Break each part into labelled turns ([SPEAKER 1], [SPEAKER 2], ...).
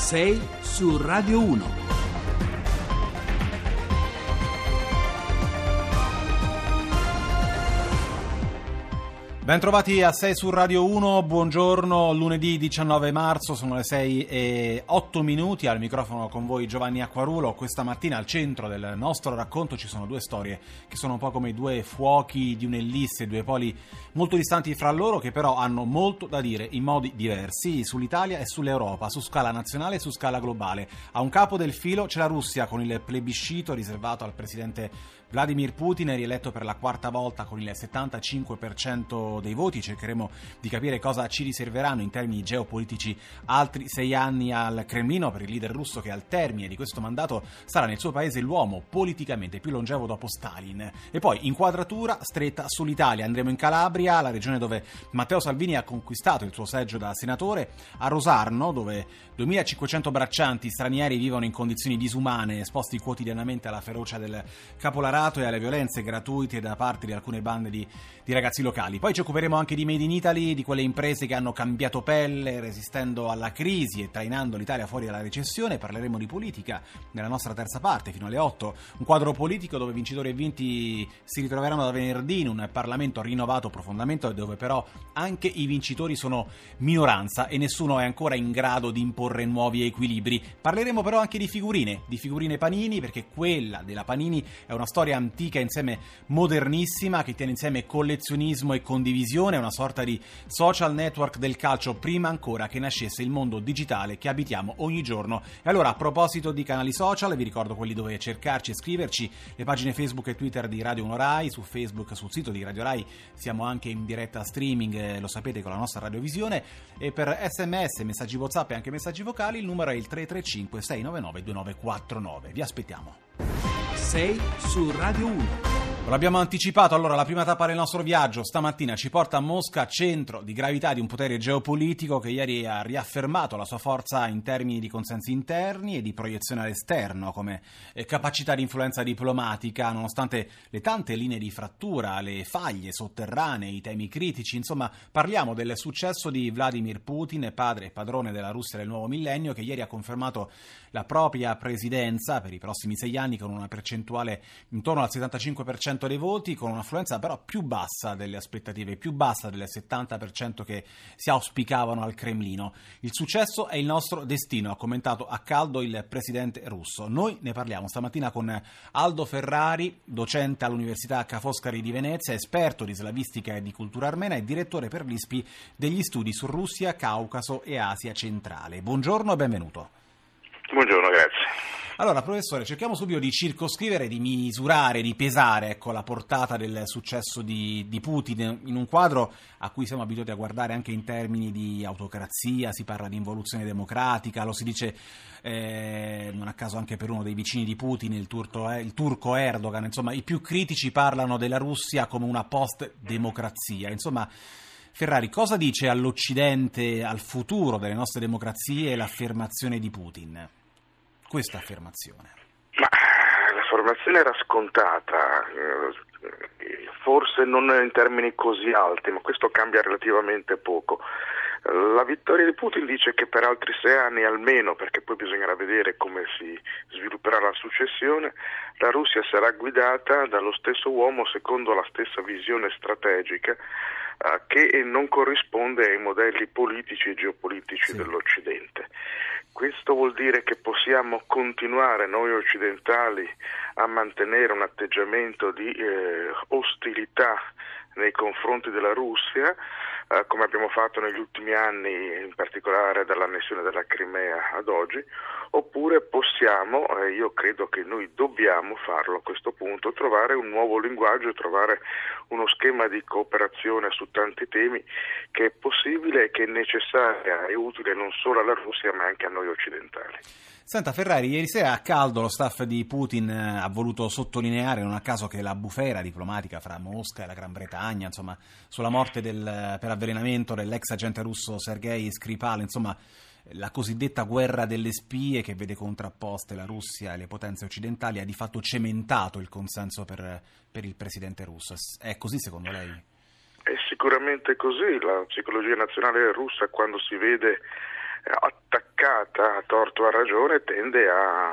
[SPEAKER 1] 6 su Radio 1.
[SPEAKER 2] Bentrovati a 6 su Radio 1, buongiorno, lunedì 19 marzo, sono le 6 e 8 minuti, al microfono con voi Giovanni Acquarulo. Questa mattina al centro del nostro racconto ci sono due storie che sono un po' come due fuochi di un'ellisse, due poli molto distanti fra loro che però hanno molto da dire in modi diversi sull'Italia e sull'Europa, su scala nazionale e su scala globale. A un capo del filo c'è la Russia con il plebiscito riservato al presidente Vladimir Putin, rieletto per la quarta volta con il 75% dei voti. Cercheremo di capire cosa ci riserveranno in termini geopolitici altri sei anni al Cremlino per il leader russo che al termine di questo mandato sarà nel suo paese l'uomo politicamente più longevo dopo Stalin. E poi inquadratura stretta sull'Italia. Andremo in Calabria, la regione dove Matteo Salvini ha conquistato il suo seggio da senatore, a Rosarno, dove 2500 braccianti stranieri vivono in condizioni disumane, esposti quotidianamente alla ferocia del capolarà e alle violenze gratuite da parte di alcune bande di, di, ragazzi locali. Poi ci occuperemo anche di Made in Italy, di quelle imprese che hanno cambiato pelle resistendo alla crisi e trainando l'Italia fuori dalla recessione. Parleremo di politica nella nostra terza parte fino alle 8. Un quadro politico dove vincitori e vinti si ritroveranno da venerdì in un Parlamento rinnovato profondamente dove però anche i vincitori sono minoranza e nessuno è ancora in grado di imporre nuovi equilibri. Parleremo però anche di figurine, di figurine Panini perché quella della Panini è una storia storia antica insieme modernissima che tiene insieme collezionismo e condivisione, una sorta di social network del calcio prima ancora che nascesse il mondo digitale che abitiamo ogni giorno. E allora a proposito di canali social, vi ricordo quelli dove cercarci e scriverci, le pagine Facebook e Twitter di Radio 1 Rai, su Facebook, sul sito di Radio Rai siamo anche in diretta streaming, eh, lo sapete con la nostra radiovisione e per sms, messaggi WhatsApp e anche messaggi vocali il numero è il 335 699 2949. Vi aspettiamo.
[SPEAKER 1] 6 su Radio 1.
[SPEAKER 2] L'abbiamo anticipato, allora la prima tappa del nostro viaggio stamattina ci porta a Mosca, centro di gravità di un potere geopolitico che ieri ha riaffermato la sua forza in termini di consensi interni e di proiezione all'esterno come eh, capacità di influenza diplomatica, nonostante le tante linee di frattura, le faglie sotterranee, i temi critici, insomma parliamo del successo di Vladimir Putin, padre e padrone della Russia del nuovo millennio, che ieri ha confermato la propria presidenza per i prossimi sei anni con una percentuale intorno al 75% dei voti, con un'affluenza però più bassa delle aspettative, più bassa del 70% che si auspicavano al Cremlino. Il successo è il nostro destino, ha commentato a caldo il presidente russo. Noi ne parliamo stamattina con Aldo Ferrari, docente all'Università Ca' Foscari di Venezia, esperto di slavistica e di cultura armena e direttore per l'ISPI degli studi su Russia, Caucaso e Asia centrale. Buongiorno e benvenuto.
[SPEAKER 3] Buongiorno, grazie.
[SPEAKER 2] Allora, professore, cerchiamo subito di circoscrivere, di misurare, di pesare ecco, la portata del successo di, di, Putin in un quadro a cui siamo abituati a guardare anche in termini di autocrazia, si parla di involuzione democratica, lo si dice eh, non a caso anche per uno dei vicini di Putin, il, turco, eh, il turco Erdogan, insomma i più critici parlano della Russia come una post-democrazia, insomma... Ferrari, cosa dice all'Occidente, al futuro delle nostre democrazie l'affermazione di Putin? Questa affermazione?
[SPEAKER 3] Ma l'affermazione era scontata, eh, forse non in termini così alti, ma questo cambia relativamente poco. La vittoria di Putin dice che per altri sei anni almeno, perché poi bisognerà vedere come si svilupperà la successione, la Russia sarà guidata dallo stesso uomo secondo la stessa visione strategica eh, che non corrisponde ai modelli politici e geopolitici sì. dell'Occidente. Questo vuol dire che possiamo continuare noi occidentali a mantenere un atteggiamento di eh, ostilità nei confronti della Russia, eh, come abbiamo fatto negli ultimi anni, in particolare dall'annessione della Crimea ad oggi, oppure possiamo, eh, io credo che noi dobbiamo farlo a questo punto, trovare un nuovo linguaggio, trovare uno schema di cooperazione su tanti temi che è possibile che è necessaria e utile non solo alla Russia ma anche a noi occidentali.
[SPEAKER 2] Senta Ferrari, ieri sera a caldo lo staff di Putin eh, ha voluto sottolineare, non a caso, che la bufera diplomatica fra Mosca e la Gran Bretagna, insomma, sulla morte del, per avvelenamento dell'ex agente russo Sergei Skripal, insomma, la cosiddetta guerra delle spie che vede contrapposte la Russia e le potenze occidentali ha di fatto cementato il consenso per, per il presidente russo. È così secondo lei?
[SPEAKER 3] È sicuramente così. La psicologia nazionale russa quando si vede attaccata a torto a ragione tende a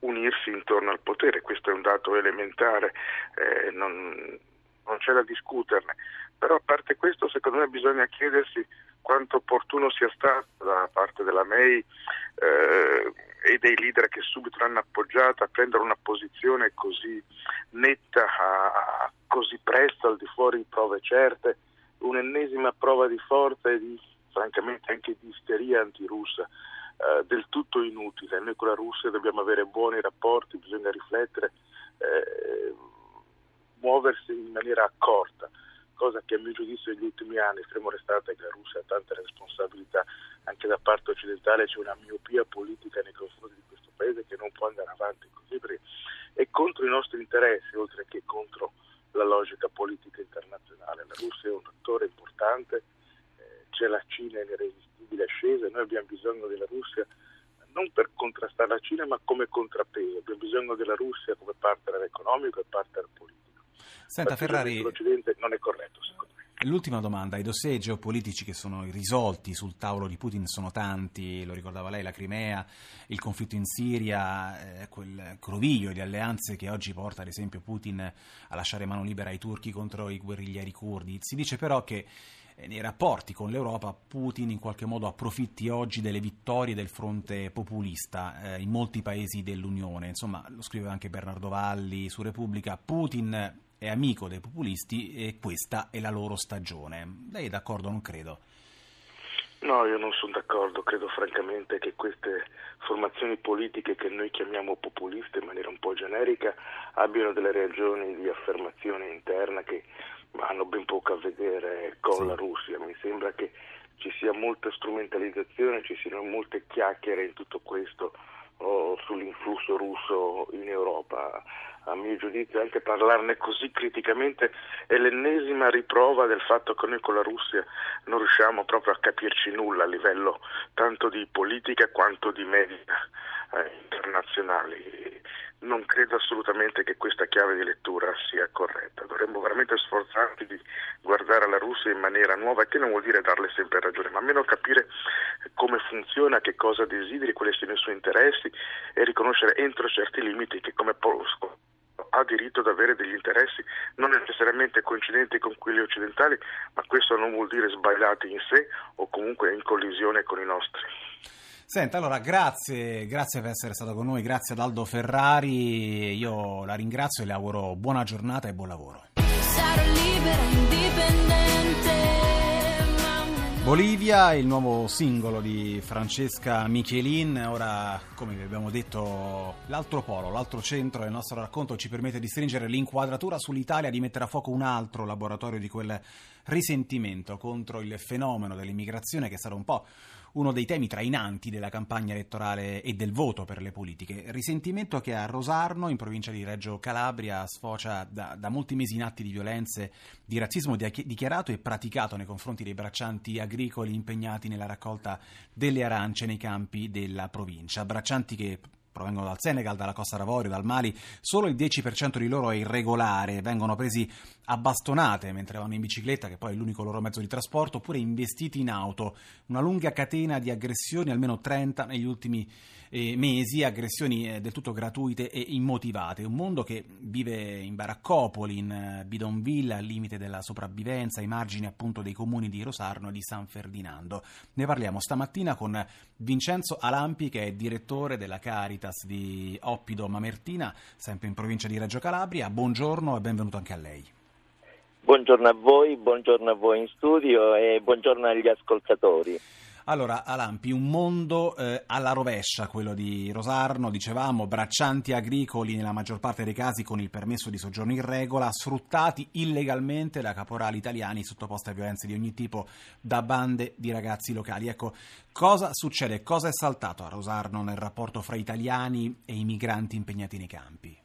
[SPEAKER 3] unirsi intorno al potere, questo è un dato elementare, eh, non, non c'è da discuterne. Però a parte questo secondo me bisogna chiedersi quanto opportuno sia stato da parte della May eh, e dei leader che subito l'hanno appoggiata a prendere una posizione così netta, a, a, così presto, al di fuori di prove certe, un'ennesima prova di forza e di, francamente anche di isteria antirussa. Eh, del tutto inutile. Noi con la Russia dobbiamo avere buoni rapporti, bisogna riflettere, eh, muoversi in maniera accorta cosa che a mio giudizio negli ultimi anni fermo restata che la Russia ha tante responsabilità anche da parte occidentale, c'è una miopia politica nei confronti di questo paese che non può andare avanti così perché è contro i nostri interessi oltre che contro la logica politica internazionale. La Russia è un attore importante, c'è la Cina in irresistibile ascesa, noi abbiamo bisogno della Russia non per contrastare la Cina ma come contrappeso, abbiamo bisogno della Russia come partner economico e partner politico.
[SPEAKER 2] Senta Ferrari,
[SPEAKER 3] l'Occidente non è corretto secondo me.
[SPEAKER 2] L'ultima domanda, i dossier geopolitici che sono risolti sul tavolo di Putin sono tanti, lo ricordava lei, la Crimea, il conflitto in Siria, eh, quel groviglio di alleanze che oggi porta ad esempio Putin a lasciare mano libera ai turchi contro i guerriglieri curdi. Si dice però che nei rapporti con l'Europa Putin in qualche modo approfitti oggi delle vittorie del fronte populista eh, in molti paesi dell'Unione. Insomma, lo scrive anche Bernardo Valli su Repubblica. Putin è amico dei populisti e questa è la loro stagione. Lei è d'accordo? Non credo.
[SPEAKER 3] No, io non sono d'accordo, credo francamente che queste formazioni politiche che noi chiamiamo populiste in maniera un po' generica abbiano delle ragioni di affermazione interna che hanno ben poco a vedere con sì. la Russia. Mi sembra che ci sia molta strumentalizzazione, ci siano molte chiacchiere in tutto questo oh, sull'influsso russo in Europa a mio giudizio anche parlarne così criticamente è l'ennesima riprova del fatto che noi con la Russia non riusciamo proprio a capirci nulla a livello tanto di politica quanto di media eh, internazionali. Non credo assolutamente che questa chiave di lettura sia corretta. Dovremmo veramente sforzarci di guardare alla Russia in maniera nuova, che non vuol dire darle sempre ragione, ma almeno capire come funziona, che cosa desideri, quali siano i suoi interessi e riconoscere entro certi limiti che come ha diritto ad avere degli interessi non necessariamente coincidenti con quelli occidentali, ma questo non vuol dire sbagliati in sé o comunque in collisione con i nostri.
[SPEAKER 2] Senta, allora grazie, grazie per essere stato con noi, grazie ad Aldo Ferrari, io la ringrazio e le auguro buona giornata e buon lavoro. Sarò libera, indipendente. Bolivia, il nuovo singolo di Francesca Michelin, ora come vi abbiamo detto l'altro polo, l'altro centro del nostro racconto ci permette di stringere l'inquadratura sull'Italia, di mettere a fuoco un altro laboratorio di quel risentimento contro il fenomeno dell'immigrazione che stato un po' uno dei temi trainanti della campagna elettorale e del voto per le politiche. Risentimento che a Rosarno, in provincia di Reggio Calabria, sfocia da, da molti mesi in atti di violenze, di razzismo dichiarato e praticato nei confronti dei braccianti agricoli impegnati nella raccolta delle arance nei campi della provincia. Braccianti che provengono dal Senegal, dalla Costa d'Avorio, dal Mali, solo il 10% di loro è irregolare, vengono presi a bastonate mentre vanno in bicicletta, che poi è l'unico loro mezzo di trasporto, oppure investiti in auto. Una lunga catena di aggressioni, almeno 30 negli ultimi eh, mesi, aggressioni eh, del tutto gratuite e immotivate. Un mondo che vive in baraccopoli, in eh, bidonville, al limite della sopravvivenza, ai margini appunto dei comuni di Rosarno e di San Ferdinando. Ne parliamo stamattina con Vincenzo Alampi, che è direttore della Caritas di Oppido Mamertina, sempre in provincia di Reggio Calabria. Buongiorno e benvenuto anche a lei.
[SPEAKER 4] Buongiorno a voi, buongiorno a voi in studio e buongiorno agli ascoltatori.
[SPEAKER 2] Allora, Alampi, un mondo eh, alla rovescia, quello di Rosarno, dicevamo, braccianti agricoli nella maggior parte dei casi con il permesso di soggiorno in regola, sfruttati illegalmente da caporali italiani sottoposti a violenze di ogni tipo da bande di ragazzi locali. Ecco, cosa succede, cosa è saltato a Rosarno nel rapporto fra italiani e i migranti impegnati nei campi?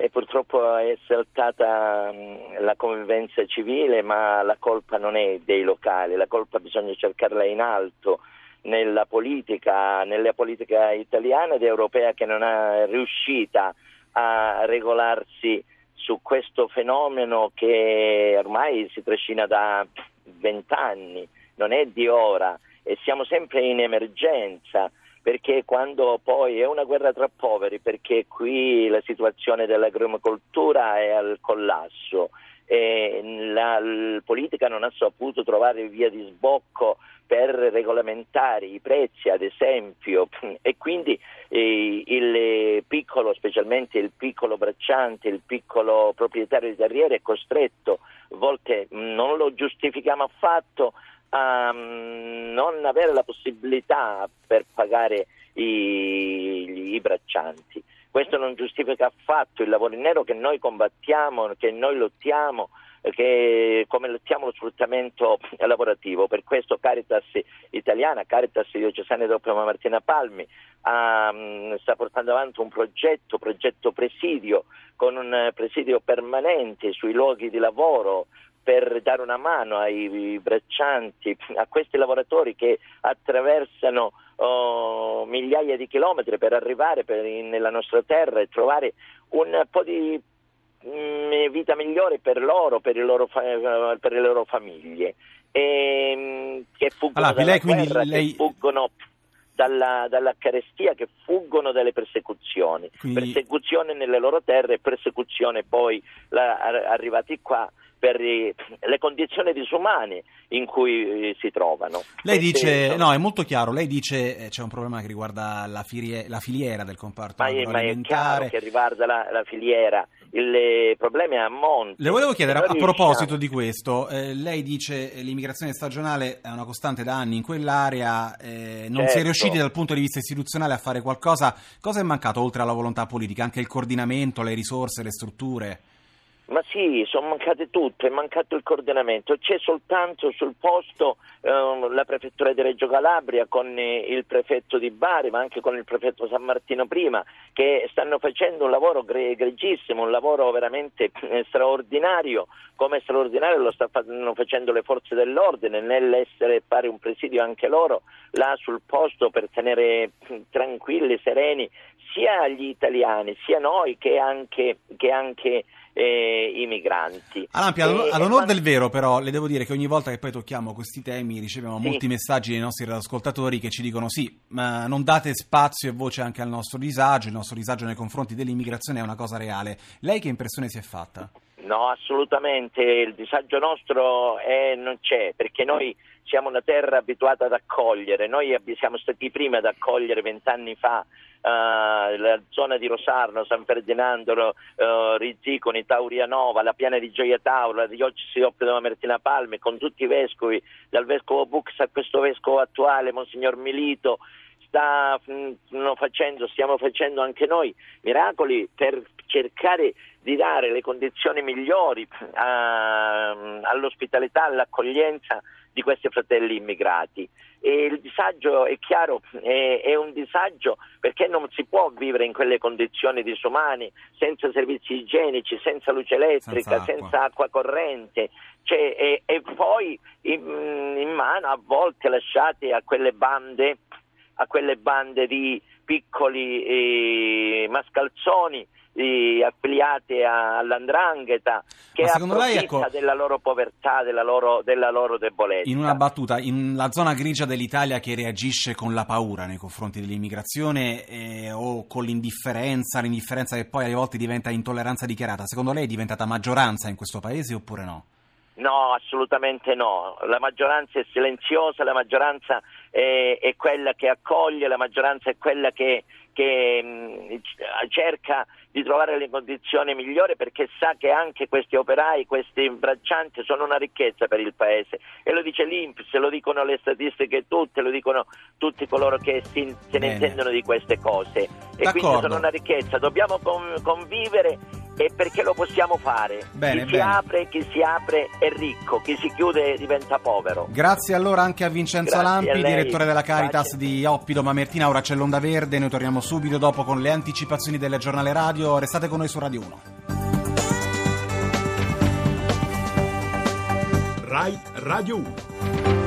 [SPEAKER 4] E purtroppo è saltata la convivenza civile, ma la colpa non è dei locali, la colpa bisogna cercarla in alto nella politica, nella politica italiana ed europea che non è riuscita a regolarsi su questo fenomeno che ormai si trascina da vent'anni, non è di ora e siamo sempre in emergenza perché quando poi è una guerra tra poveri, perché qui la situazione dell'agricoltura è al collasso. E la, la politica non ha saputo trovare via di sbocco per regolamentare i prezzi, ad esempio, e quindi eh, il piccolo, specialmente il piccolo bracciante, il piccolo proprietario di terriere è costretto, a volte non lo giustifichiamo affatto, a mm, non avere la possibilità per pagare i, i braccianti. Questo non giustifica affatto il lavoro in nero che noi combattiamo, che noi lottiamo, che, come lottiamo lo sfruttamento lavorativo. Per questo Caritas italiana, Caritas diocesana doppia Martina Palmi, mm, sta portando avanti un progetto, progetto presidio, con un presidio permanente sui luoghi di lavoro per dare una mano ai braccianti, a questi lavoratori che attraversano oh, migliaia di chilometri per arrivare per, nella nostra terra e trovare un po' di mh, mm, vita migliore per loro, per, loro fa- per le loro famiglie, e, mh, mm, che fuggono
[SPEAKER 2] allora,
[SPEAKER 4] dalla
[SPEAKER 2] lei,
[SPEAKER 4] guerra,
[SPEAKER 2] lei...
[SPEAKER 4] che fuggono dalla, dalla, carestia, che fuggono dalle persecuzioni, quindi... persecuzione nelle loro terre e persecuzione poi la, arrivati qua per le condizioni disumane in cui eh, si trovano.
[SPEAKER 2] Lei dice, no, è molto chiaro, lei dice eh, c'è un problema che riguarda la, filie, la filiera del comparto
[SPEAKER 4] ma
[SPEAKER 2] agroalimentare.
[SPEAKER 4] Ma è chiaro che riguarda la, la filiera, il problema è a monte.
[SPEAKER 2] Le volevo chiedere, a, a proposito di questo, eh, lei dice che l'immigrazione stagionale è una costante da anni in quell'area, eh, non certo. si è riusciti dal punto di vista istituzionale a fare qualcosa. Cosa è mancato oltre alla volontà politica? Anche il coordinamento, le risorse, le strutture?
[SPEAKER 4] Ma sì, sono mancate tutte, è mancato il coordinamento, c'è soltanto sul posto eh, la prefettura di Reggio Calabria con eh, il prefetto di Bari, ma anche con il prefetto San Martino prima, che stanno facendo un lavoro egregissimo, un lavoro veramente eh, straordinario, come straordinario lo stanno facendo le forze dell'ordine nell'essere fare un presidio anche loro là sul posto per tenere tranquilli, sereni sia gli italiani, sia noi che anche, che anche eh, i migranti.
[SPEAKER 2] All'onore quando... del vero però le devo dire che ogni volta che poi tocchiamo questi temi riceviamo sì. molti messaggi dei nostri ascoltatori che ci dicono sì, ma non date spazio e voce anche al nostro disagio, il nostro disagio nei confronti dell'immigrazione è una cosa reale. Lei che impressione si è fatta?
[SPEAKER 4] No, assolutamente, il disagio nostro è, non c'è, perché noi siamo una terra abituata ad accogliere, noi siamo stati i primi ad accogliere vent'anni fa Uh, la zona di Rosarno, San Ferdinando, uh, Rizziconi, Taurianova, la piana di Gioia Tauro, la diocesi Oppio Martina Palme, con tutti i vescovi, dal vescovo Bux a questo vescovo attuale, Monsignor Milito, sta, mh, facendo, stiamo facendo anche noi miracoli per cercare di dare le condizioni migliori a, all'ospitalità, all'accoglienza di questi fratelli immigrati. E il disagio è chiaro, è, è, un disagio perché non si può vivere in quelle condizioni disumane, senza servizi igienici, senza luce elettrica, senza acqua, senza acqua corrente. Cioè, e, e, poi in, in, mano a volte lasciate a quelle bande, a quelle bande di piccoli eh, mascalzoni affiliati all'andrangheta che approfitta lei, ecco, della loro povertà, della loro, della loro, debolezza.
[SPEAKER 2] In una battuta, in la zona grigia dell'Italia che reagisce con la paura nei confronti dell'immigrazione eh, o con l'indifferenza, l'indifferenza che poi a volte diventa intolleranza dichiarata, secondo lei è diventata maggioranza in questo paese oppure no?
[SPEAKER 4] No, assolutamente no. La maggioranza è silenziosa, la maggioranza è, è quella che accoglie, la maggioranza è quella che, che mh, cerca di trovare le condizioni migliori perché sa che anche questi operai, questi braccianti sono una ricchezza per il paese. E lo dice l'Inps, lo dicono le statistiche tutte, lo dicono tutti coloro che si, se ne intendono di queste cose. E
[SPEAKER 2] D'accordo.
[SPEAKER 4] quindi sono una ricchezza, dobbiamo convivere e perché lo possiamo fare.
[SPEAKER 2] Bene,
[SPEAKER 4] chi
[SPEAKER 2] bene.
[SPEAKER 4] si apre, chi si apre è ricco, chi si chiude diventa povero.
[SPEAKER 2] Grazie allora anche a Vincenzo
[SPEAKER 4] Grazie
[SPEAKER 2] Lampi,
[SPEAKER 4] a
[SPEAKER 2] direttore della Caritas
[SPEAKER 4] Grazie.
[SPEAKER 2] di Oppido Mamertina, ora c'è l'onda verde, noi torniamo subito dopo con le anticipazioni del giornale radio, restate con noi su Radio 1.
[SPEAKER 1] Rai Radio 1